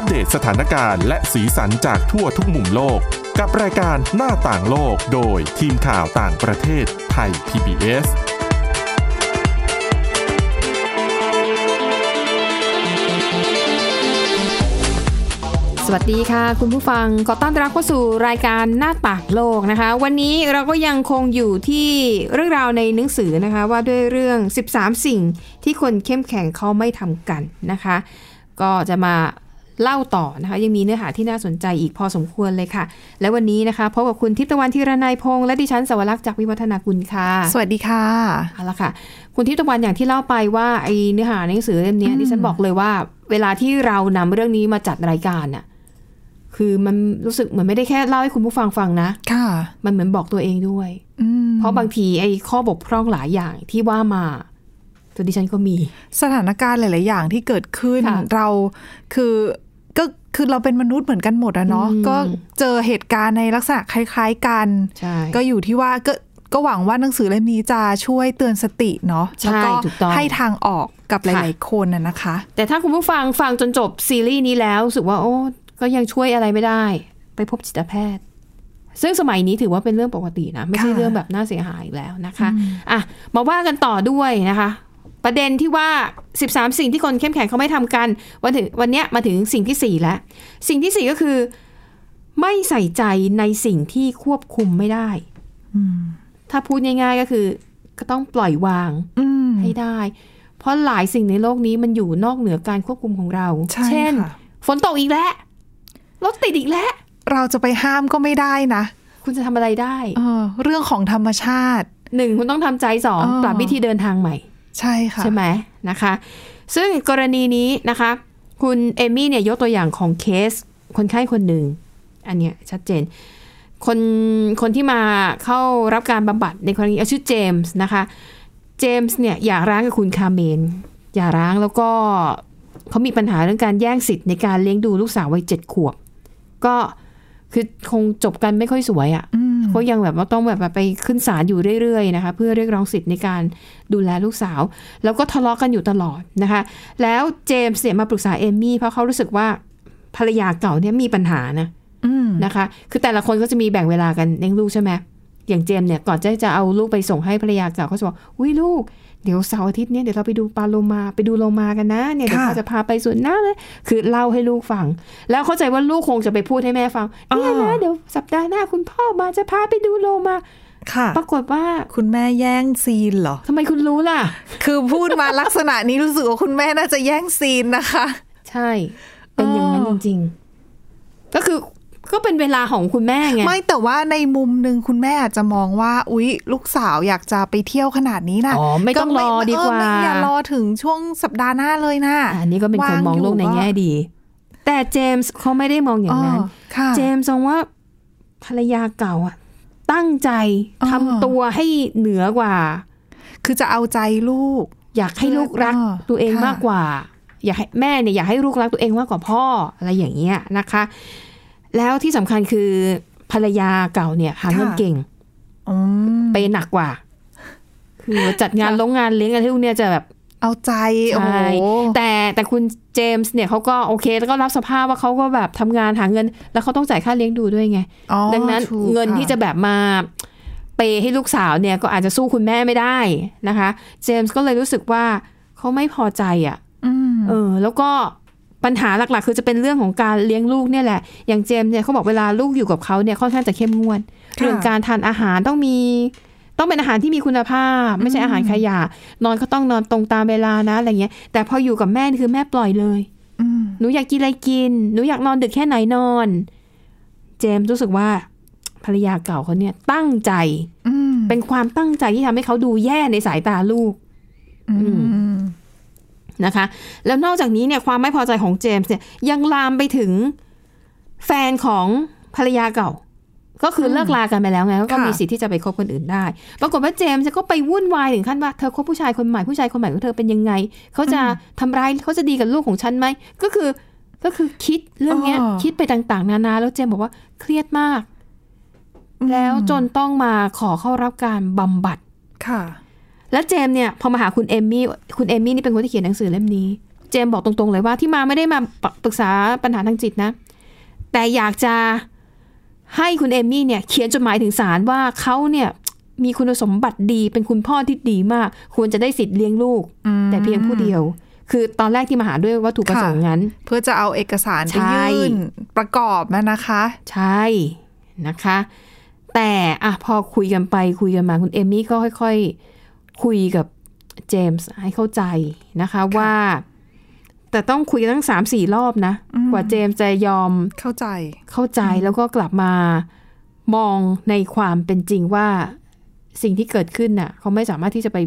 อัปเดตสถานการณ์และสีสันจากทั่วทุกมุมโลก กับรายการหน้าต่างโลกโดยทีมข่าวต่างประเทศไทย PBS สวัสดีค่ะ คุณผู้ฟังขอต้อนรับเข้าสู่รายการหน้าต่างโลกนะคะ วันนี้เราก็ยังคงอยู่ที่เรื่องราวในหนังสือนะคะว่าด้วยเรื่อง 13 สิ่งที่คนเข้มแข็งเขาไม่ทำกันนะคะ ก็จะมา เล่าต่อนะคะ ยังมีเนื้อหาที่น่าสนใจอีกพอสมควรเลยค่ะ และวันนี้นะคะพบกับคุณทิพย์ตะวันธีรนัยพงษ์และดิฉันสวรักษ์จากวิวัฒนาคุณค่ะ สวัสดีค่ะเอาละค่ะ คุณทิพย์ตะวันอย่างที่เล่าไปว่าไอเนื้อหาในหนังสือเล่มเนี้ยดิฉันบอกเลยว่า เวลาที่เรานำเรื่องนี้มาจัดรายการน่ะคือมันรู้สึกเหมือนไม่ได้แค่เล่าให้คุณผู้ฟังฟังนะ ค่ะ มันเหมือนบอกตัวเองด้วยอืมเพราะบางทีไอ้ข้อบกพร่องหลายอย่างที่ว่ามา ตัวดิฉันก็มี สถานการณ์หลาย ๆ อย่างที่เกิดขึ้นค่ะเราคือก็ คือเราเป็นมนุษย์เหมือนกันหมดอะเนาะอืมก็เจอเหตุการณ์ในลักษณะคล้าย ๆ กันใช่ก็อยู่ที่ว่าก็ก็หวังว่าหนังสือเล่มนี้จะช่วยเตือนสติเนาะใช่แล้วก็ถูกต้องให้ทางออกกับหค่ะลายๆคนน่ะนะคะ แต่ถ้าคุณผู้ฟังฟังจนจบซีรีส์นี้แล้วรู้สึกว่าโอ้ก็ยังช่วยอะไรไม่ได้ ไปพบจิตแพทย์ ซึ่งสมัยนี้ถือว่าเป็นเรื่องปกตินะ ไม่ใช่ค่ะเรื่องแบบน่าเสียหายอีกแล้วนะคะ อะมาว่ากันต่อด้วยนะคะ ประเด็นที่ว่า 13 สิ่งที่คนเข้มแข็งเขาไม่ทำกันวันถึงวันเนี้ยมาถึงสิ่งที่ 4 แล้ว สิ่งที่ 4 ก็คือ ไม่ใส่ใจในสิ่งที่ควบคุมไม่ได้อืมถ้าพูดง่าย ๆก็คือ ก็ต้องปล่อยวางอืมให้ได้ เพราะหลายสิ่งในโลกนี้มันอยู่นอกเหนือการควบคุมของเราใช่เช่นค่ะฝนตกอีกแล้วรถติดอีกแล้ว เราจะไปห้ามก็ไม่ได้นะ คุณจะทำอะไรได้เออเรื่องของธรรมชาติหนึ่งคุณต้องทำใจสองอ๋อปรับวิธีเดินทางใหม่ ใช่ค่ะใช่ไหมนะคะ ซึ่งกรณีนี้นะคะ คุณเอมี่เนี่ยยกตัวอย่างของเคสคนไข้คนหนึ่ง อันเนี้ยชัดเจน คนคนที่มาเข้ารับการบำบัดในกรณีเอาชื่อเจมส์นะคะ เจมส์เนี่ยหย่าร้างกับคุณคาเมน อย่าร้างแล้วก็เขามีปัญหาเรื่องการแย่งสิทธิ์ในการเลี้ยงดูลูกสาววัยเจ็ดขวบ ก็คือคงจบกันไม่ค่อยสวยอะ่ะอืม เขายังแบบว่าต้องแบบไปขึ้นศาลอยู่เรื่อยๆนะคะ เพื่อเรียกร้องสิทธิ์ในการดูแลลูกสาว แล้วก็ทะเลาะกันอยู่ตลอดนะคะ แล้วเจมส์เนี่ยมาปรึกษาเอมมี่เพราะเขารู้สึกว่าภรรยาเก่าเนี่ยมีปัญหานะอืมนะคะ คือแต่ละคนก็จะมีแบ่งเวลากันเลี้ยงลูกใช่ไหมอย่างเจมส์เนี่ยก่อนจะจะเอาลูกไปส่งให้ภรรยาเก่าเขาจะบอกอุ้ยลูก เดี๋ยวเสาร์อาทิตย์เนี่ยเดี๋ยวเราไปดูปลาโลมาไปดูโลมากันนะเนี่ยเดี๋ยวค่ะเขาจะพาไปสวนน้ำเลยคือเล่าให้ลูกฟัง แล้วเข้าใจว่าลูกคงจะไปพูดให้แม่ฟังเนี่ยนะเดี๋ยวสัปดาห์หน้าคุณพ่อมาจะพาไปดูโลมาค่ะปรากฏว่าคุณแม่แย่งซีนเหรอทำไมคุณรู้ล่ะ คือพูดมาลักษณะนี้รู้สึกว่าคุณแม่น่าจะแย่งซีนนะคะ ใช่ เป็นอย่างนั้นอ๋จอริง ๆ ก็คือ ก็เป็นเวลาของคุณแม่ไง ไม่แต่ว่าในมุมหนึ่งคุณแม่อาจจะมองว่า อุ๊ย ลูกสาวอยากจะไปเที่ยวขนาดนี้นะอ๋อไม่ต้องรอดีกว่าเออไม่อย่ารอถึงช่วงสัปดาห์หน้าเลยนะอันนี้ก็เป็นคนมองโลกในแง่ดี แต่เจมส์เขาไม่ได้มองอย่างนั้นอ๋อค่ะเจมส์มองว่าภรรยาเก่าอะตั้งใจอ๋อทำตัวให้เหนือกว่า คือจะเอาใจลูก อยากให้ลูกรักอ๋อตัวเองค่ะมากกว่า อยากให้แม่เนี่ยอยากให้ลูกรักตัวเองมากกว่าพ่ออะไรอย่างเงี้ยนะคะ แล้วที่สำคัญคือภรรยาเก่าเนี่ยหาเงินเก่งอืมไปหนักกว่า คือจัดงานลงงานเลี้ยงกันที่ลูกเนี่ยจะแบบเอาใจโอ้โหใช่แต่แต่คุณเจมส์เนี่ยเขาก็โอเค แล้วก็รับสภาพว่าเขาก็แบบทำงานหาเงิน แล้วเขาต้องจ่ายค่าเลี้ยงดูด้วยไงอ๋อดังนั้นถูกเงินค่ที่จะแบบมาเปย์ให้ลูกสาวเนี่ยก็อาจจะสู้คุณแม่ไม่ได้นะคะ เจมส์ก็เลยรู้สึกว่าเขาไม่พอใจอะอืมเออ แล้วก็ ปัญหาหลักๆ คือจะเป็นเรื่องของการเลี้ยงลูกเนี่ยแหละ อย่างเจมส์เนี่ยเขาบอกเวลาลูกอยู่กับเขาเนี่ยค่อนข้างจะเข้มงวดค่ะเรื่องการทานอาหารต้องมีต้องเป็นอาหารที่มีคุณภาพ ไม่ใช่อาหารขยะ นอนก็ต้องนอนตรงตามเวลานะอะไรเงี้ย แต่พออยู่กับแม่นี่คือแม่ปล่อยเลยอืมหนูอยากกินอะไรกิน หนูอยากนอนดึกแค่ไหนนอน เจมส์รู้สึกว่าภรรยาเก่าเขาเนี่ยตั้งใจอืมเป็นความตั้งใจที่ทำให้เขาดูแย่ในสายตาลูกอืม นะคะ แล้วนอกจากนี้เนี่ยความไม่พอใจของเจมส์เนี่ยยังลามไปถึงแฟนของภรรยาเก่า ก็คือเลิกลากันไปแล้วไงก็ค่ะมีสิทธิ์ที่จะไปคบคนอื่นได้ ปรากฏว่าเจมส์ก็ไปวุ่นวายถึงขั้นว่าเธอคบผู้ชายคนใหม่ผู้ชายคนใหม่ของเธอเป็นยังไงเขาจะทำร้ายเขาจะดีกับลูกของฉันไหมก็คือก็คือคิดเรื่องเนี้ยอ๋อคิดไปต่าง ๆ นานาแล้วเจมส์บอกว่าเครียดมาก แล้วจนต้องมาขอเข้ารับการบำบัดค่ะ แล้วเจมส์เนี่ยพอมาหาคุณเอมมี่คุณเอมมี่นี่เป็นคนที่เขียนหนังสือเล่มนี้ เจมส์บอกตรงๆเลยว่าที่มาไม่ได้มาปรึกษาปัญหาทางจิตนะ แต่อยากจะให้คุณเอมมี่เนี่ยเขียนจดหมายถึงศาลว่าเขาเนี่ยมีคุณสมบัติดีเป็นคุณพ่อที่ดีมาก ควรจะได้สิทธิ์เลี้ยงลูกอืมแต่เพียงผู้เดียว คือตอนแรกที่มาหาด้วยวัตถุประสงค์นั้น เพื่อจะเอาเอกสารไปใช่ยื่นประกอบนะนะคะ ใช่นะคะ แต่อะพอคุยกันไปคุยกันมาคุณเอมมี่ก็ค่อย ๆ คุยกับเจมส์ให้เข้าใจนะคะว่า แต่ต้องคุยกันตั้งสามสี่รอบนะอืมกว่าเจมส์จะยอมเข้าใจเข้าใจแล้วก็กลับมามองในความเป็นจริงว่าสิ่งที่เกิดขึ้นน่ะ เขาไม่สามารถที่จะไป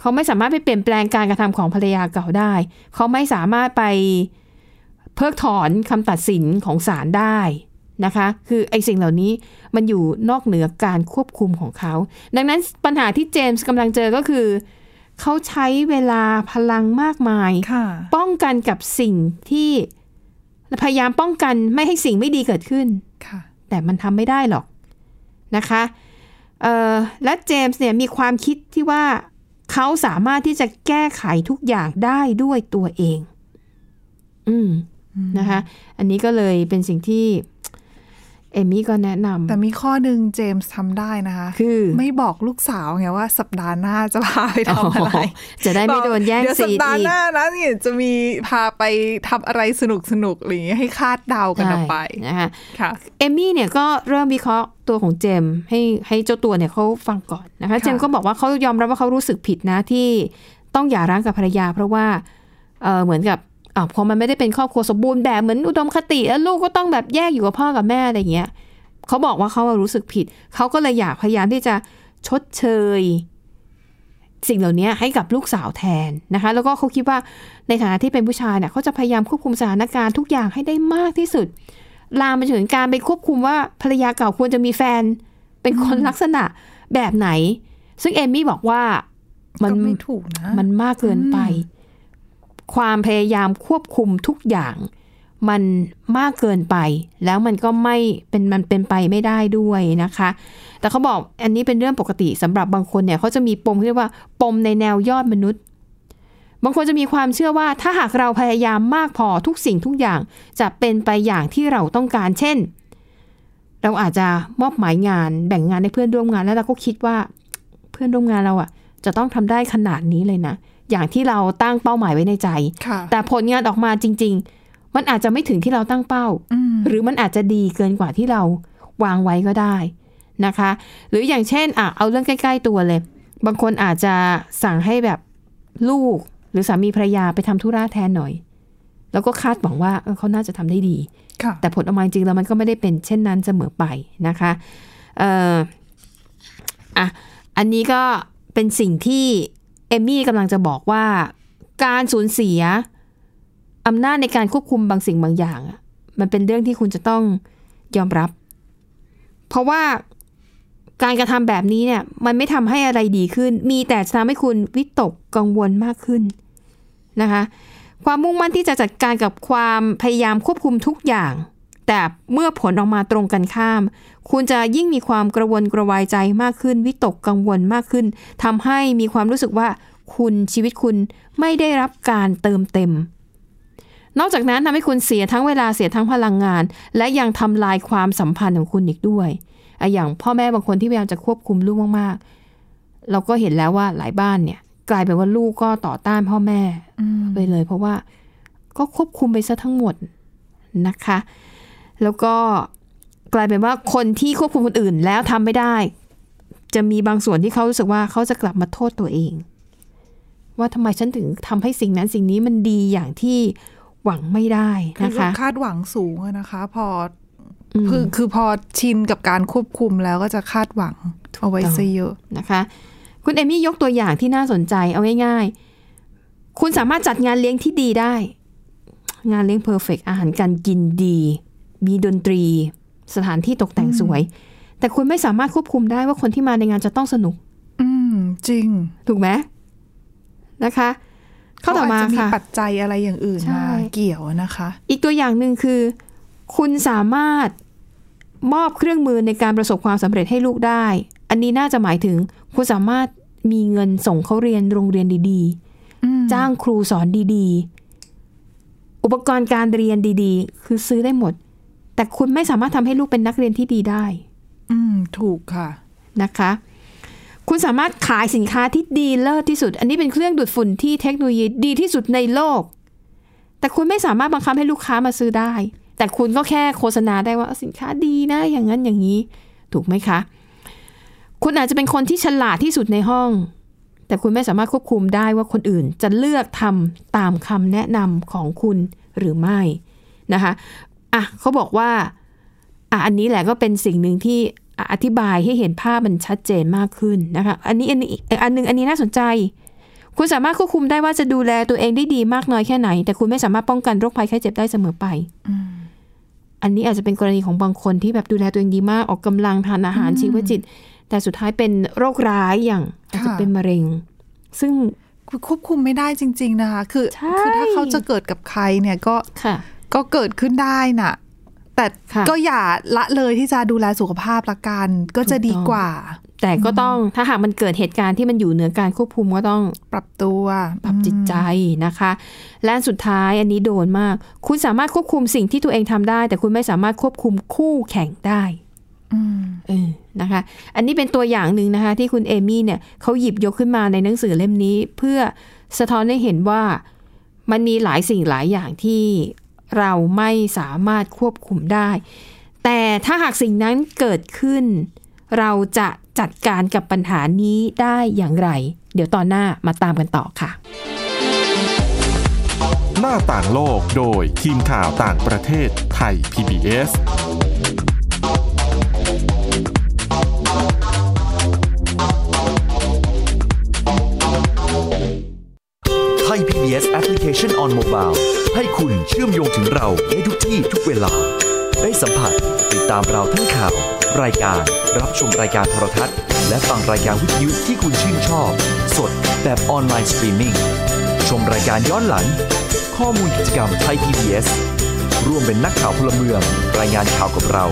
เขาไม่สามารถไปเปลี่ยนแปลงการกระทำของภรรยาเก่าได้ เขาไม่สามารถไปเพิกถอนคำตัดสินของศาลได้ นะคะ คือไอ้สิ่งเหล่านี้มันอยู่นอกเหนือการควบคุมของเขา ดังนั้นปัญหาที่เจมส์กำลังเจอก็คือ เขาใช้เวลาพลังมากมายค่ะป้องกันกับสิ่งที่พยายามป้องกันไม่ให้สิ่งไม่ดีเกิดขึ้นค่ะแต่มันทำไม่ได้หรอกนะคะเอ่อและเจมส์เนี่ยมีความคิดที่ว่าเขาสามารถที่จะแก้ไขทุกอย่างได้ด้วยตัวเอง อืมนะคะ อันนี้ก็เลยเป็นสิ่งที่ เอมี่ก็แนะนแต่มีข้อหนึ่งเจมส์ทำได้นะคะำคือ ไม่บอกลูกสาวไงว่าสัปดาห์หน้าจะพาไปทำอะไร จะได้ไม่โดนแย่งเดี๋ยวซีสัปนดาห์อีกหน้านะเนี่ยจะมีพาไปทำอะไรสนุกสนุกๆอะไรอย่างเงี้ยให้คาดเดากันออกไปใช่นะคะค่ะเอมมี่เนี่ยก็เริ่มวิเคราะห์ตัวของเจมส์ให้ให้เจ้าตัวเนี่ยเขาฟังก่อนนะคะค่ะเจมส์ก็บอกว่าเขายอมรับว่าเขารู้สึกผิดนะที่ต้องหย่าร้างกับภรรยา เพราะว่าเออเหมือนกับ อ่าพอมันไม่ได้เป็นครอบครัวสมบูรณ์แบบเหมือนอุดมคติแล้วลูกก็ต้องแบบแยกอยู่กับพ่อกับแม่อะไรอย่างเงี้ยเขาบอกว่าเขารู้สึกผิด เขาก็เลยอยากพยายามที่จะชดเชย สิ่งเหล่านี้ให้กับลูกสาวแทนนะคะ แล้วก็เขาคิดว่าในฐานะที่เป็นผู้ชายเนี่ยเขาจะพยายามควบคุมสถานการณ์ทุกอย่างให้ได้มากที่สุด ลามไปถึงการไปควบคุมว่าภรรยาเก่าควรจะมีแฟน เป็นคนลักษณะแบบไหน ซึ่งเอมมี่บอกว่ามันก็ไม่ถูกนะ มันมากเกินไป ความพยายามควบคุมทุกอย่าง มันมากเกินไป แล้วมันก็ไม่เป็นมันเป็นไปไม่ได้ด้วยนะคะ แต่เขาบอกอันนี้เป็นเรื่องปกติสำหรับบางคนเนี่ยเขาจะมีปมที่เรียกว่า ปมในแนวยอดมนุษย์ บางคนจะมีความเชื่อว่าถ้าหากเราพยายามมากพอทุกสิ่งทุกอย่าง จะเป็นไปอย่างที่เราต้องการ เช่น เราอาจจะมอบหมายงานแบ่งงานให้เพื่อนร่วมงานแล้วเราก็คิดว่าเพื่อนร่วมงานเราอะจะต้องทำได้ขนาดนี้เลยนะ อย่างที่เราตั้งเป้าหมายไว้ในใจค่ะแต่ผลงานออกมาจริง ๆ มันอาจจะไม่ถึงที่เราตั้งเป้าอืมหรือมันอาจจะดีเกินกว่าที่เราวางไว้ก็ได้นะคะ หรืออย่างเช่นอะเอาเรื่องใกล้ ๆ ตัวเลย บางคนอาจจะสั่งให้แบบลูกหรือสามีภรรยาไปทำธุระแทนหน่อย แล้วก็คาดหวังว่าเออเขาน่าจะทำได้ดีค่ะแต่ผลออกมาจริงๆแล้วมันก็ไม่ได้เป็นเช่นนั้นเสมอไปนะคะเอ่ออะอันนี้ก็เป็นสิ่งที่ เอมมี่กำลังจะบอกว่า การสูญเสียอำนาจในการควบคุมบางสิ่งบางอย่าง มันเป็นเรื่องที่คุณจะต้องยอมรับ เพราะว่าการกระทำแบบนี้เนี่ย มันไม่ทำให้อะไรดีขึ้น มีแต่จะทำให้คุณวิตกกังวลมากขึ้นนะคะ ความมุ่งมั่นที่จะจัดการกับความพยายามควบคุมทุกอย่าง แต่เมื่อผลออกมาตรงกันข้าม คุณจะยิ่งมีความกระวนกระวายใจมากขึ้น วิตกกังวลมากขึ้นทำให้มีความรู้สึกว่าคุณชีวิตคุณไม่ได้รับการเติมเต็ม นอกจากนั้นทำให้คุณเสียทั้งเวลาเสียทั้งพลังงาน และยังทำลายความสัมพันธ์ของคุณอีกด้วยอย่างพ่อแม่บางคนที่พยายามจะควบคุมลูกมากๆ เราก็เห็นแล้วว่าหลายบ้านเนี่ย กลายเป็นว่าลูกก็ต่อต้านพ่อแม่ไปเลย เพราะว่าก็ควบคุมไปซะทั้งหมดนะคะ แล้วก็กลายเป็นว่าคนที่ควบคุมคนอื่นแล้วทำไม่ได้ จะมีบางส่วนที่เขารู้สึกว่าเขาจะกลับมาโทษตัวเอง ว่าทำไมฉันถึงทำให้สิ่งนั้นสิ่งนี้มันดีอย่างที่หวังไม่ได้คือนะคะคาดหวังสูงอะนะคะ พออืมคือคือพอชินกับการควบคุมแล้วก็จะคาดหวังเอาไว้ซะเยอะนะคะ คุณเอมี่ยกตัวอย่างที่น่าสนใจเอาง่ายๆ คุณสามารถจัดงานเลี้ยงที่ดีได้ งานเลี้ยงเพอร์เฟกอาหารการกินดี มีดนตรี สถานที่ตกแต่งสวย แต่คุณไม่สามารถควบคุมได้ว่าคนที่มาในงานจะต้องสนุก อืม จริง ถูกไหมนะคะข้อต่อมาเขจจะมีค่ะปัจจัยอะไรอย่างอื่นใช่มาเกี่ยวนะคะ อีกตัวอย่างหนึ่งคือ คุณสามารถมอบเครื่องมือในการประสบความสำเร็จให้ลูกได้ อันนี้น่าจะหมายถึง คุณสามารถมีเงินส่งเขาเรียนโรงเรียนดีอืมๆจ้างครูสอนดีอุปกรณ์การเรียนดีๆ คือซื้อได้หมด แต่คุณไม่สามารถทำให้ลูกเป็นนักเรียนที่ดีได้ อืม ถูกค่ะนะคะ คุณสามารถขายสินค้าที่ดีเลิศที่สุด อันนี้เป็นเครื่องดูดฝุ่นที่เทคโนโลยีดีที่สุดในโลก แต่คุณไม่สามารถบังคับให้ลูกค้ามาซื้อได้ แต่คุณก็แค่โฆษณาได้ว่าสินค้าดีนะ อย่างนั้นอย่างนี้ ถูกไหมคะ คุณอาจจะเป็นคนที่ฉลาดที่สุดในห้อง แต่คุณไม่สามารถควบคุมได้ว่าคนอื่นจะเลือกทำตามคำแนะนำของคุณหรือไม่นะคะ อะเขาบอกว่าอะอันนี้แหละก็เป็นสิ่งหนึ่งที่อะอธิบายให้เห็นภาพมันชัดเจนมากขึ้นนะคะ อันนี้อันนี้อีกอันหนึงอันนี้น่าสนใจ คุณสามารถควบคุมได้ว่าจะดูแลตัวเองได้ดีมากน้อยแค่ไหน แต่คุณไม่สามารถป้องกันโรคภัยไข้เจ็บได้เสมอไปอันนี้อาจจะเป็นกรณีของบางคนที่แบบดูแลตัวเองดีมากออกกำลังทานอาหารชีวจิต แต่สุดท้ายเป็นโรคร้ายอย่างอาจจะเป็นมะเร็ง ซึ่งคือควบคุมไม่ได้จริง ๆ นะคะ คือใช่คือถ้าเขาจะเกิดกับใครเนี่ยก็ค่ะ ก็เกิดขึ้นได้น่ะ แต่ค่ะก็อย่าละเลยที่จะดูแลสุขภาพละกันก็จะดีกว่า แต่ก็ต้องถ้าหากมันเกิดเหตุการณ์ที่มันอยู่เหนือการควบคุมก็ต้องปรับตัวปรับจิตใจนะคะ และสุดท้ายอันนี้โดนมาก คุณสามารถควบคุมสิ่งที่ตัวเองทำได้ แต่คุณไม่สามารถควบคุมคู่แข่งได้อืมเออนะคะ อันนี้เป็นตัวอย่างหนึ่งนะคะ ที่คุณเอมี่เนี่ยเขาหยิบยกขึ้นมาในหนังสือเล่มนี้ เพื่อสะท้อนให้เห็นว่ามันมีหลายสิ่งหลายอย่างที่ เราไม่สามารถควบคุมได้ แต่ถ้าหากสิ่งนั้นเกิดขึ้น เราจะจัดการกับปัญหานี้ได้อย่างไร เดี๋ยวตอนหน้ามาตามกันต่อค่ะ หน้าต่างโลกโดยทีมข่าวต่างประเทศไทย PBS ไทย PBS Application on Mobile ให้คุณเชื่อมโยงถึงเราในทุกที่ทุกเวลา ได้สัมผัสติดตามเราทั้งข่าว รายการ รับชมรายการโทรทัศน์ และฟังรายการวิทยุที่คุณชื่นชอบ สดแบบออนไลน์สตรีมมิ่งชมรายการย้อนหลัง ข้อมูลกิจกรรมไทย PBS ร่วมเป็นนักข่าวพลเมือง รายงานข่าวกับเรา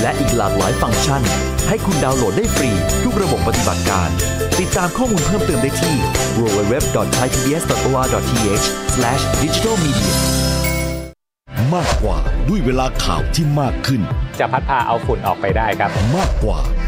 และอีกหลากหลายฟังก์ชัน ให้คุณดาวน์โหลดได้ฟรี ทุกระบบปฏิบัติการ ติดตามข้อมูลเพิ่มเติมได้ที่ www.thaipbs.or.th/digitalmedia มากกว่าด้วยเวลาข่าวที่มากขึ้น จะพัดพาเอาฝุ่นออกไปได้ครับ มากกว่า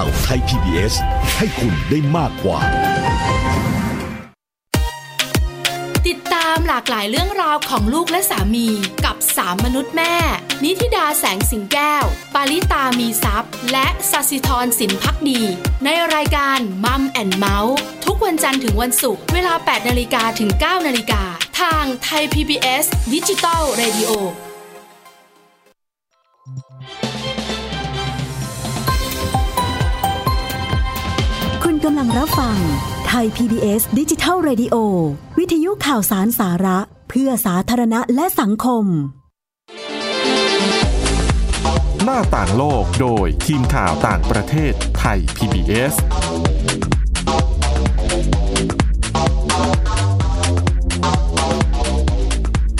ข่าวไทย PBS ให้คุณได้มากกว่า ติดตามหลากหลายเรื่องราวของลูกและสามีกับสามมนุษย์แม่ นิธิดาแสงสิงแก้ว ปาริตามีซัพ์และสัสิธรสินพักดี ในรายการมัมแอนเมาส์ทุกวันจันทร์ถึงวันศุกร์เวลา 8นาฬิกาถึง 9นาฬิกาทางไทย PBS ดิจิตอล Radio คุ กำลังรับฟังไทย PBS ดิจิทัล Radio วิทยุข่าวสารสาระ เพื่อสาธารณะและสังคม หน้าต่างโลกโดยทีมข่าวต่างประเทศไทย PBS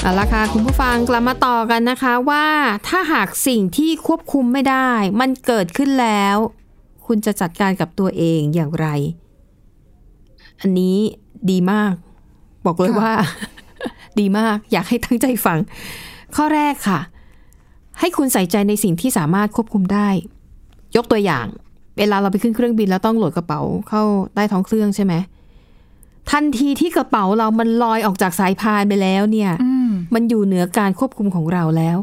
เอาละค่ะคุณผู้ฟังกลับมาต่อกันนะคะว่าถ้าหากสิ่งที่ควบคุมไม่ได้ มันเกิดขึ้นแล้ว คุณจะจัดการกับตัวเองอย่างไร อันนี้ดีมาก บอกเลยค่ะว่า ดีมาก อยากให้ตั้งใจฟัง ข้อแรกค่ะ ให้คุณใส่ใจในสิ่งที่สามารถควบคุมได้ ยกตัวอย่าง เวลาเราไปขึ้นเครื่องบินแล้วต้องโหลดกระเป๋าเข้าใต้ท้องเครื่องใช่ไหมทันทีที่กระเป๋าเรามันลอยออกจากสายพานไปแล้วเนี่ยอืมมันอยู่เหนือการควบคุมของเราแล้ว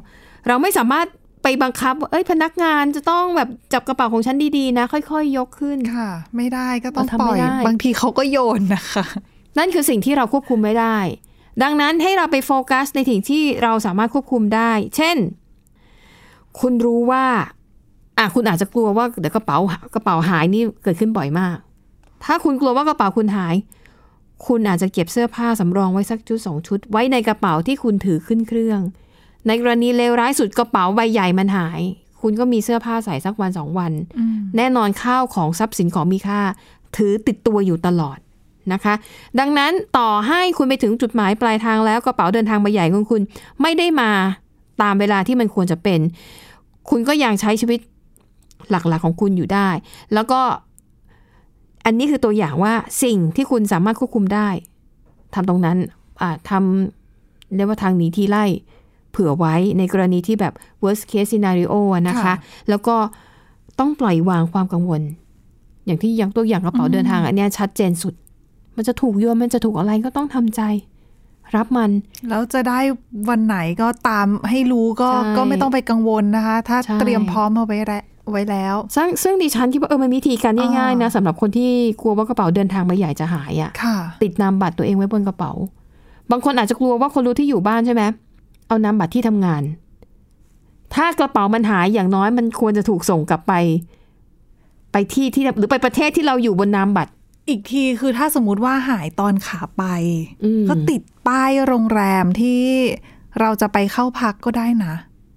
เราไม่สามารถ ไปบังคับว่าเอ้ยพนักงานจะต้องแบบจับกระเป๋าของฉันดีๆนะ ค่อยๆ ยกขึ้นค่ะ ไม่ได้ก็ต้องเราทำปไม่ล่อยได้บางทีเขาก็โยนนะคะ นั่นคือสิ่งที่เราควบคุมไม่ได้ ดังนั้นให้เราไปโฟกัสในสิ่งที่เราสามารถควบคุมได้ เช่น คุณรู้ว่าอะคุณอาจจะกลัวว่าเดี๋ยวกระเป๋ากระเป๋าหายนี่เกิดขึ้นบ่อยมาก ถ้าคุณกลัวว่ากระเป๋าคุณหาย คุณอาจจะเก็บเสื้อผ้าสำรองไว้สักชุดสองชุด ไว้ในกระเป๋าที่คุณถือขึ้นเครื่อง ในกรณีเลวร้ายสุดกระเป๋าใบใหญ่มันหาย คุณก็มีเสื้อผ้าใส่สักวันสองวันอืมแน่นอนข้าวของทรัพย์สินของมีค่า ถือติดตัวอยู่ตลอดนะคะ ดังนั้นต่อให้คุณไปถึงจุดหมายปลายทางแล้วกระเป๋าเดินทางใบใหญ่ของคุณไม่ได้มาตามเวลาที่มันควรจะเป็น คุณก็ยังใช้ชีวิตหลักๆของคุณอยู่ได้ แล้วก็อันนี้คือตัวอย่างว่าสิ่งที่คุณสามารถควบคุมได้ทำตรงนั้นอ่าทำเรียกว่าทางหนีทีไล่ เผื่อไว้ในกรณีที่แบบ worst case scenario อะนะคะค่ะแล้วก็ต้องปล่อยวางความกังวล อย่างที่ยังตัวอย่างกระเป๋าเดินทางอันเนี้ยชัดเจนสุด มันจะถูกโยนมันจะถูกอะไรก็ต้องทำใจ รับมัน แล้วจะได้วันไหนก็ตามให้รู้ก็ใช่ก็ไม่ต้องไปกังวลนะคะ ถ้าใช่เตรียมพร้อมเอาไว้แล้วไว้แล้วซึ่งซึ่งดิฉันคิดว่าเออมันมีวิธีการง่ายๆนะอ่าสำหรับคนที่กลัวว่ากระเป๋าเดินทางใบใหญ่จะหายอะค่ะติดนามบัตรตัวเองไว้บนกระเป๋า บางคนอาจจะกลัวว่าคนรู้ที่อยู่บ้านใช่ไหม เอานามบัตรที่ทำงาน ถ้ากระเป๋ามันหายอย่างน้อยมันควรจะถูกส่งกลับไป ไปที่ที่หรือไปประเทศที่เราอยู่บนนามบัตรอีกทีคือถ้าสมมติว่าหายตอนขาไปอืมก็ติดป้ายโรงแรมที่เราจะไปเข้าพักก็ได้นะ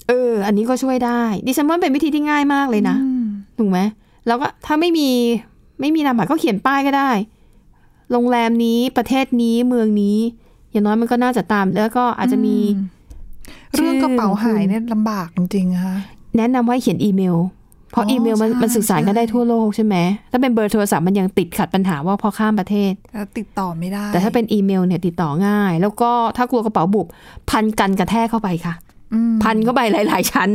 เออ อันนี้ก็ช่วยได้ ดิฉันว่าเป็นวิธีที่ง่ายมากเลยนะอืมถูกไหมแล้วก็ถ้าไม่มีไม่มีนามบัตรก็เขียนป้ายก็ได้ โรงแรมนี้ประเทศนี้เมืองนี้ อย่างน้อยมันก็น่าจะตาม แล้วก็อาจจะมีอืม เรื่องกระเป๋าหายเนี่ยลำบากจริงๆนะคะแนะนำว่าให้เขียนอีเมล เพราะอ๋ออีเมลมันใช่มันสื่อสารกันได้ใช่ทั่วโลกใช่ไหมถ้าเป็นเบอร์โทรศัพท์มันยังติดขัดปัญหาว่าพอข้ามประเทศแล้วติดต่อไม่ได้ แต่ถ้าเป็นอีเมลเนี่ยติดต่อง่าย แล้วก็ถ้ากลัวกระเป๋าบุบพันกันกระแทกเข้าไปค่ะอืมพันเข้าไปหลาย ๆ ชั้น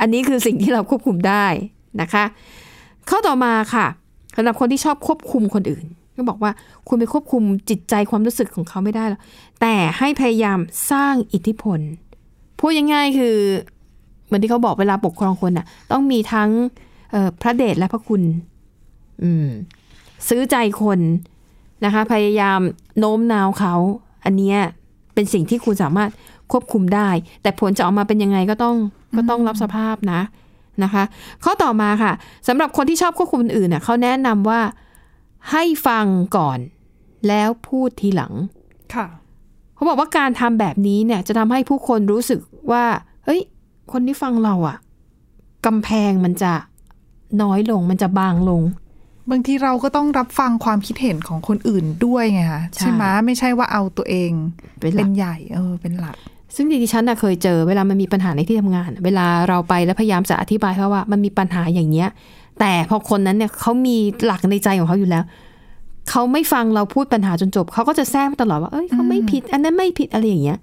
อันนี้คือสิ่งที่เราควบคุมได้นะคะ ข้อต่อมาค่ะสำหรับคนที่ชอบควบคุมคนอื่น ก็บอกว่าคุณไปควบคุมจิตใจความรู้สึกของเขาไม่ได้หรอกแต่ให้พยายามสร้างอิทธิพล พูดง่ายๆคือเหมือนที่เขาบอกเวลาปกครองคนน่ะ ต้องมีทั้งเอ่อพระเดชและพระคุณ อืม ซื้อใจคนนะคะ พยายามโน้มน้าวเขา อันเนี้ยเป็นสิ่งที่คุณสามารถควบคุมได้ แต่ผลจะออกมาเป็นยังไงก็ต้องก็ต้องรับสภาพนะนะคะ ข้อต่อมาค่ะสำหรับคนที่ชอบควบคุมคนอื่นเน่ะเขาแนะนำว่าให้ฟังก่อน แล้วพูดทีหลัง ค่ะ เขาบอกว่าการทำแบบนี้เนี่ยจะทำให้ผู้คนรู้สึกว่า เฮ้ย คนที่ฟังเราอะกำแพงมันจะน้อยลงมันจะบางลง บางทีเราก็ต้องรับฟังความคิดเห็นของคนอื่นด้วยไงคะใช่ใช่ไหมไม่ใช่ว่าเอาตัวเองเป็นหลัเป็กนใหญ่เออเป็นหลักซึ่งดิฉันน่ะเคยเจอเวลามันมีปัญหาในที่ทำงาน เวลาเราไปแล้วพยายามจะอธิบายเขาว่า มันมีปัญหาอย่างเนี้ย แต่พอคนนั้นเนี่ยเขามีหลักในใจของเขาอยู่แล้ว เขาไม่ฟังเราพูดปัญหาจนจบ เขาก็จะแซงตลอดว่าเอ้ยเขาไม่ผิด อันนั้นไม่ผิดอะไรอย่างเงี้ย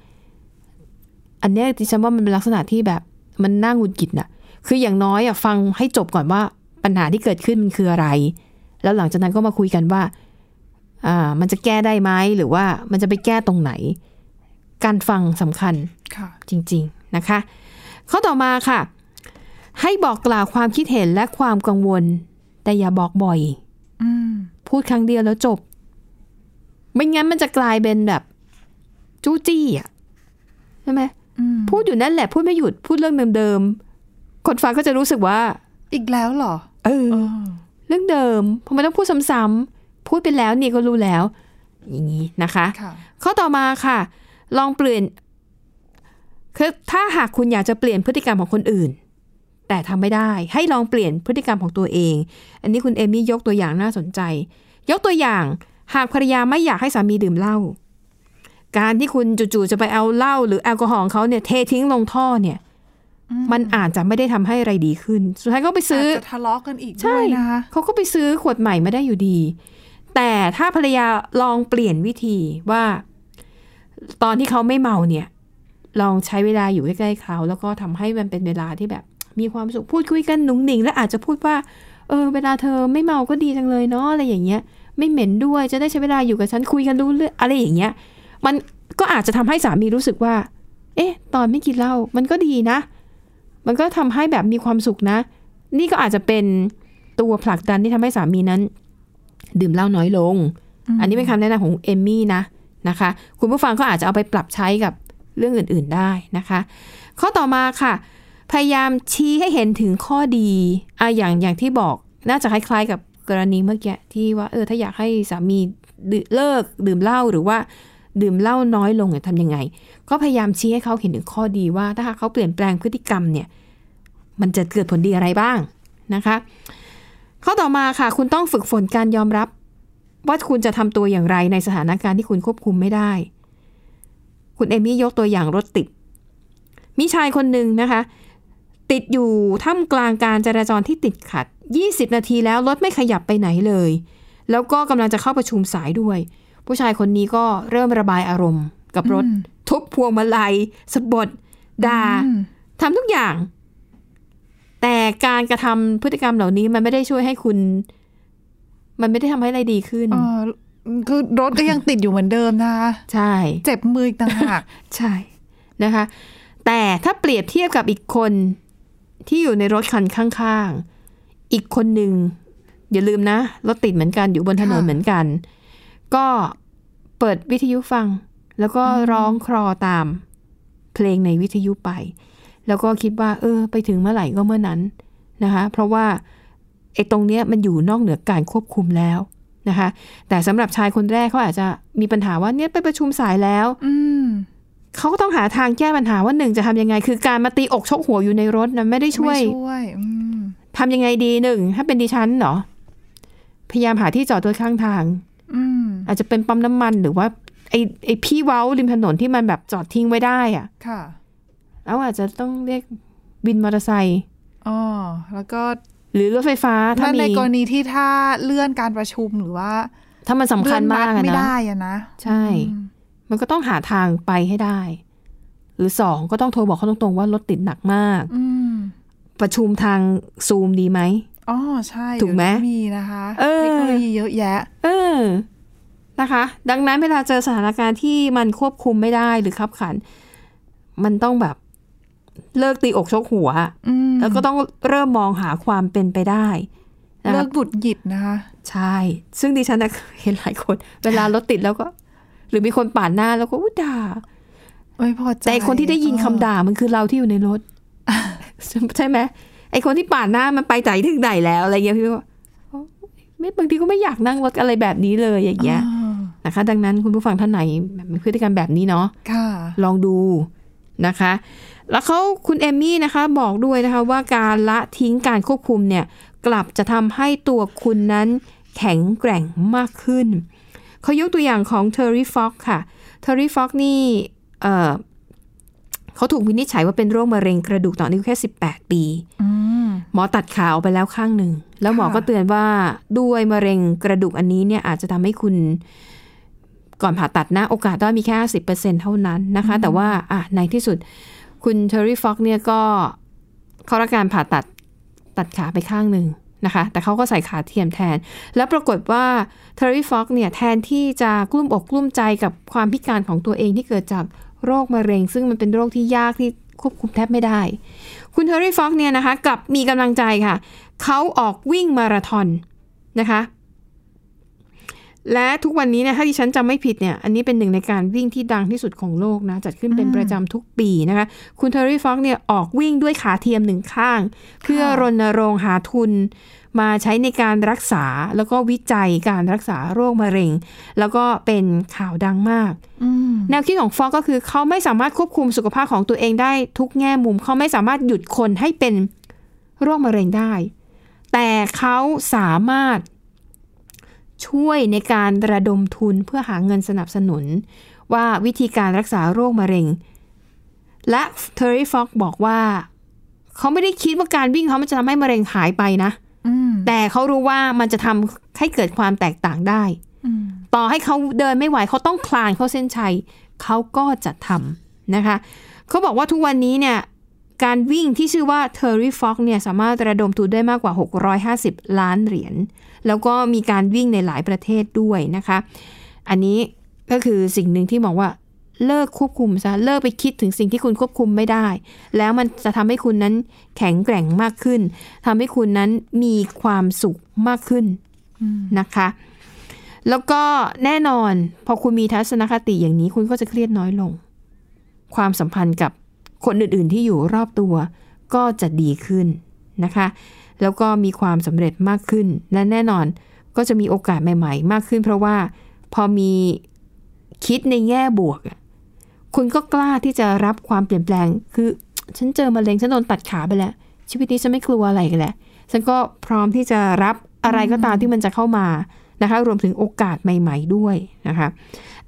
อันเนี้ยดิฉันว่ามันเป็นลักษณะที่แบบ มันน่าหงุดหงิดน่ะ คืออย่างน้อยอะฟังให้จบก่อนว่าปัญหาที่เกิดขึ้นมันคืออะไร แล้วหลังจากนั้นก็มาคุยกันว่า อ่า มันจะแก้ได้ไหมหรือว่ามันจะไปแก้ตรงไหน การฟังสำคัญค่ะ จริง ๆนะคะ ข้อต่อมาค่ะ ให้บอกกล่าวความคิดเห็นและความกังวล แต่อย่าบอกบ่อย อืม พูดครั้งเดียวแล้วจบ ไม่งั้นมันจะกลายเป็นแบบ จู้จี้อะใช่ไหมอืมพูดอยู่นั่นแหละ พูดไม่หยุดพูดเรื่องเดิมๆคนฟังก็จะรู้สึกว่า อีกแล้วเหรอเออเออเรื่องเดิมทำไมต้องพูดซ้ำๆพูดไปแล้วนี่ก็รู้แล้ว อย่างนี้นะคะค่ะข้อต่อมาค่ะ ลองเปลี่ยนคือถ้าหากคุณอยากจะเปลี่ยนพฤติกรรมของคนอื่น แต่ทำไม่ได้ให้ลองเปลี่ยนพฤติกรรมของตัวเอง อันนี้คุณเอมี่ยกตัวอย่างน่าสนใจ ยกตัวอย่างหากภรรยาไม่อยากให้สามีดื่มเหล้าการที่คุณจู่ๆจะไปเอาเหล้าหรือแอลกอฮอล์ของเขาเนี่ยเททิ้งลงท่อเนี่ย มันอาจจะไม่ได้ทำให้อะไรดีขึ้น สุดท้ายก็ไปซื้ออาจจะทะเลาะกันอีกใช่ด้วยนะคะเขาก็ไปซื้อขวดใหม่ไม่ได้อยู่ดี แต่ถ้าภรรยาลองเปลี่ยนวิธีว่า ตอนที่เขาไม่เมาเนี่ย ลองใช้เวลาอยู่ใกล้ๆเขา แล้วก็ทำให้มันเป็นเวลาที่แบบ มีความสุขพูดคุยกันหนุ่งหนิง และอาจจะพูดว่า เออ เวลาเธอไม่เมาก็ดีจังเลยเนาะอะไรอย่างเงี้ย ไม่เหม็นด้วยจะได้ใช้เวลาอยู่กับฉันคุยกันรู้เรื่องอะไรอย่างเงี้ย มันก็อาจจะทำให้สามีรู้สึกว่า เอ๊ะ ตอนไม่กินเหล้ามันก็ดีนะ มันก็ทำให้แบบมีความสุขนะ นี่ก็อาจจะเป็นตัวผลักดันที่ทำให้สามีนั้น ดื่มเหล้าน้อยลง อันนี้เป็นคำแนะนำของเอมมี่นะนะคะ คุณผู้ฟังก็อาจจะเอาไปปรับใช้กับเรื่องอื่น ๆได้นะคะ ข้อต่อมาค่ะ พยายามชี้ให้เห็นถึงข้อดีอะอย่างอย่างที่บอกน่าจะคล้ายๆ กับกรณีเมื่อกี้ที่ว่าเออถ้าอยากให้สามีเลิกดื่มเหล้าหรือว่าดื่มเหล้าน้อยลงเนี่ยทำยังไง ก็พยายามชี้ให้เขาเห็นถึงข้อดีว่า ถ้าเขาเปลี่ยนแปลงพฤติกรรมเนี่ย มันจะเกิดผลดีอะไรบ้างนะคะ ข้อต่อมาค่ะ คุณต้องฝึกฝนการยอมรับ ว่าคุณจะทำตัวอย่างไรในสถานการณ์ที่คุณควบคุมไม่ได้ คุณเอมี่ยกตัวอย่างรถติด มีชายคนหนึ่งนะคะ ติดอยู่ท่ามกลางการจราจรที่ติดขัด 20 นาทีแล้วรถไม่ขยับไปไหนเลย แล้วก็กำลังจะเข้าประชุมสายด้วย ผู้ชายคนนี้ก็เริ่มระบายอารมณ์ กับรถอืมทุบพวงมาลัยสะบดด่าอืมทำทุกอย่าง แต่การกระทำพฤติกรรมเหล่านี้มันไม่ได้ช่วยให้คุณ มันไม่ได้ทำให้อะไรดีขึ้นเออคือรถก็ยังติดอยู่เหมือนเดิมนะคะใช่ เจ็บมืออีกต่างหากใช่นะคะ แต่ถ้าเปรียบเทียบกับอีกคน ที่อยู่ในรถคันข้างๆ อีกคนหนึ่งอย่าลืมนะ รถติดเหมือนกันอยู่บนถนนค่ะเหมือนกัน ก็เปิดวิทยุฟัง แล้วก็ร้องครอตาม เพลงในวิทยุไป แล้วก็คิดว่า เออ ไปถึงเมื่อไหร่ก็เมื่อนั้นนะคะ เพราะว่าไอ้ตรงเนี้ยมันอยู่นอกเหนือการควบคุมแล้วนะคะ แต่สำหรับชายคนแรกเขาอาจจะมีปัญหาว่าเนี่ยไปประชุมสายแล้วอืม เขาก็ต้องหาทางแก้ปัญหาว่าหนึ่งจะทำยังไง คือการมาตีอกชกหัวอยู่ในรถนะไม่ได้ช่วยไม่ช่วยอืมทำยังไงดีหนึ่งถ้าเป็นดิฉันเหรอพยายามหาที่จอดรถข้างทางอืมอาจจะเป็นปั๊มน้ำมันหรือว่า ไอ้ไอ้พี่เว้าริมถนนที่มันแบบจอดทิ้งไว้ได้อะค่ะแล้วอาจจะต้องเรียกวินมอเตอร์ไซค์อ๋อแล้วก็ หรือรถไฟฟ้าถ้าถ้าในมีกรณีที่ถ้าเลื่อนการประชุมหรือว่า ถ้ามันสำคัญมากเลื่อนนัดไม่อะนะได้อะนะใช่ มันก็ต้องหาทางไปให้ได้ หรือสองก็ต้องโทรบอกเขาตรงๆว่ารถติดหนักมากอืมประชุมทางซูมดีไหมอ๋อใช่ถูกไหมเดี๋ยวนี้มีนะคะเออเทคโนโลยีเยอะแยะ เออนะคะ ดังนั้นเวลาเจอสถานการณ์ที่มันควบคุมไม่ได้หรือขับขัน มันต้องแบบเลิกตีอกชกหัวอืมแล้วก็ต้องเริ่มมองหาความเป็นไปได้นะเลิคะกบุดหยิดนะคะ ใช่ ซึ่งดิฉันนะเห็นหลายคน เวลารถติดแล้วก็ หรือมีคนปาดหน้าแล้วก็อุ๊ยด่าไม่พอใจแต่ไอ้คนที่ได้ยินคำด่ามันคือเราที่อยู่ในรถ ใช่ไหมไอ้คนที่ปาดหน้ามันไปไหนถึงไหนแล้วอะไรเงี้ยพี่ก็อ๋อไม่บางทีก็ไม่อยากนั่งรถอะไรแบบนี้เลยอย่างเงี้ยอ่านะคะ ดังนั้นคุณผู้ฟังท่านไหนมีพฤติกรรมแบบนี้เนาะค่ะลองดูนะคะ แล้วเขาคุณเอมมี่นะคะ บอกด้วยนะคะว่าการละทิ้งการควบคุมเนี่ย กลับจะทำให้ตัวคุณนั้นแข็งแกร่งมากขึ้น เขายกตัวอย่างของเทอร์รี่ฟ็อกค่ะเทอร์รี่ฟ็อกนี่เอ่อเขาถูกวินิจฉัยว่าเป็นโรคมะเร็งกระดูกตอนอายุแค่ 18 ปีอืมหมอตัดขาออกไปแล้วข้างหนึ่ง แล้วหมอค่ะก็เตือนว่าด้วยมะเร็งกระดูกอันนี้เนี่ยอาจจะทำให้คุณก่อนผ่าตัดนะ โอกาสได้มีแค่ 10%เท่านั้นนะคะ แต่ว่าอะในที่สุดคุณเทอร์รี่ฟ็อกเนี่ยก็เข้ารับการผ่าตัดตัดขาไปข้างหนึ่ง นะคะ แต่เขาก็ใส่ขาเทียมแทน แล้วปรากฏว่าเทอร์รี่ฟ็อกเนี่ยแทนที่จะกลุ้มอกกลุ้มใจกับความพิการของตัวเองที่เกิดจากโรคมะเร็ง ซึ่งมันเป็นโรคที่ยากที่ควบคุมแทบไม่ได้ คุณเทอร์รี่ฟ็อกเนี่ยนะคะกลับมีกำลังใจค่ะ เขาออกวิ่งมาราธอนนะคะ และทุกวันนี้เนี่ยถ้าดิฉันจำไม่ผิดเนี่ยอันนี้เป็นหนึ่งในการวิ่งที่ดังที่สุดของโลกนะ จัดขึ้นเป็นประจำทุกปีนะคะ คุณเทอร์รี่ฟ็อกเนี่ยออกวิ่งด้วยขาเทียมหนึ่งข้าง เพื่อรณรงค์หาทุนมาใช้ในการรักษาแล้วก็วิจัยการรักษาโรคมะเร็ง แล้วก็เป็นข่าวดังมากอืมแนวคิดของฟอกก็คือเขาไม่สามารถควบคุมสุขภาพของตัวเองได้ทุกแง่มุมเขาไม่สามารถหยุดคนให้เป็นโรคมะเร็งได้ แต่เขาสามารถ ช่วยในการระดมทุนเพื่อหาเงินสนับสนุน ว่าวิธีการรักษาโรคมะเร็ง และเทอร์รี่ฟอกบอกว่าเขาไม่ได้คิดว่าการวิ่งเขามันจะทำให้มะเร็งหายไปนะอืมแต่เขารู้ว่ามันจะทำให้เกิดความแตกต่างได้อืมต่อให้เขาเดินไม่ไหวเขาต้องคลานเข้าเส้นชัยเขาก็จะทำนะคะเขาบอกว่าทุกวันนี้เนี่ย การวิ่งที่ชื่อว่า t e r r y Fox เนี่ยสามารถระดมทุนได้มากกว่า 650 ล้านเหรียญ แล้วก็มีการวิ่งในหลายประเทศด้วยนะคะ อันนี้ก็คือสิ่งหนึ่งที่บอกว่าเลิกควบคุมซะ เลิกไปคิดถึงสิ่งที่คุณควบคุมไม่ได้ แล้วมันจะทำให้คุณนั้นแข็งแกร่งมากขึ้นทำให้คุณนั้นมีความสุขมากขึ้นนะคะ แล้วก็แน่นอน พอคุณมีทัศนคติอย่างนี้ คุณก็จะเครียดน้อยลง ความสัมพันธ์กับ คนอื่นๆที่อยู่รอบตัวก็จะดีขึ้นนะคะ แล้วก็มีความสำเร็จมากขึ้น และแน่นอนก็จะมีโอกาสใหม่ๆ มากขึ้น เพราะว่าพอมีคิดในแง่บวก คุณก็กล้าที่จะรับความเปลี่ยนแปลง คือฉันเจอมะเร็งฉันโดนตัดขาไปแล้ว ชีวิตนี้ฉันไม่กลัวอะไรกันแหละฉันก็พร้อมที่จะรับอะไรก็ตามที่มันจะเข้ามานะคะ รวมถึงโอกาสใหม่ ๆ ด้วยนะคะ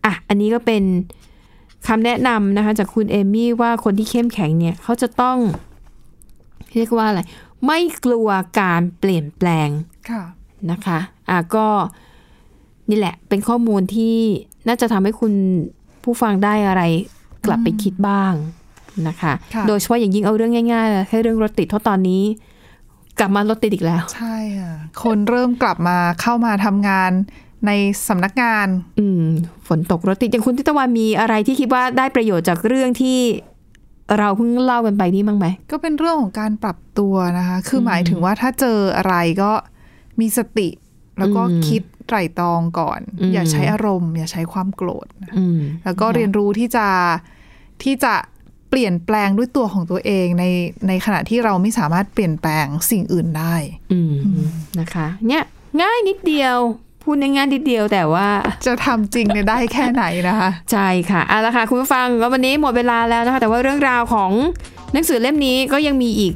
อะอันนี้ก็เป็น คำแนะนำนะคะจากคุณเอมี่ว่าคนที่เข้มแข็งเนี่ยเขาจะต้อง เรียกว่าอะไร ไม่กลัวการเปลี่ยนแปลงค่ะนะคะอะก็นี่แหละ เป็นข้อมูลที่น่าจะทำให้คุณผู้ฟังได้อะไรกลับไปคิดบ้างนะคะค่ะโดยเฉพาะอย่างยิ่งเอาเรื่องง่ายๆแค่เรื่องรถติดเพราะตอนนี้ กลับมารถติดอีกแล้ว ใช่ค่ะคนเริ่มกลับมาเข้ามาทำงาน ในสำนักงาน อืม ฝนตกรถติด อย่างคุณทิตวันมีอะไรที่คิดว่าได้ประโยชน์จากเรื่องที่เราเพิ่งเล่ากันไปนี่บ้างไหม ก็เป็นเรื่องของการปรับตัวนะคะ คือหมายถึงว่าถ้าเจออะไรก็มีสติ แล้วก็อืมคิดไตร่ตรองก่อนอืมอย่าใช้อารมณ์ อย่าใช้ความโกรธนะอืมแล้วก็เรียนรู้ที่จะที่จะเปลี่ยนแปลงด้วยตัวของตัวเองในในขณะที่เราไม่สามารถเปลี่ยนแปลงสิ่งอื่นได้อืมนะคะ เนี่ยง่ายนิดเดียว พูดง่ายๆนิดเดียวแต่ว่า จะทำจริงเนี่ยได้แค่ไหนนะคะ ใช่ค่ะเอาละค่ะ คุณผู้ฟังก็วันนี้หมดเวลาแล้วนะคะ แต่ว่าเรื่องราวของหนังสือเล่มนี้ก็ยังมีอีก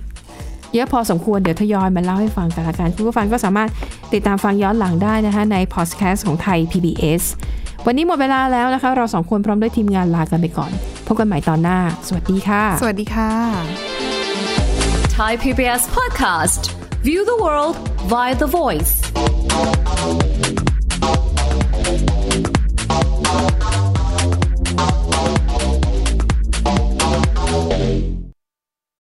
เยอะพอสมควรเดี๋ยวทยอยมาเล่าให้ฟังกันละกัน คุณผู้ฟังก็สามารถติดตามฟังย้อนหลังได้นะคะ ในพอดแคสต์ของไทย PBS วันนี้หมดเวลาแล้วนะคะ เราสองคนพร้อมด้วยทีมงานลากันไปก่อน พบกันใหม่ตอนหน้า สวัสดีค่ะ สวัสดีค่ะ Thai PBS podcast. View the world via the voice.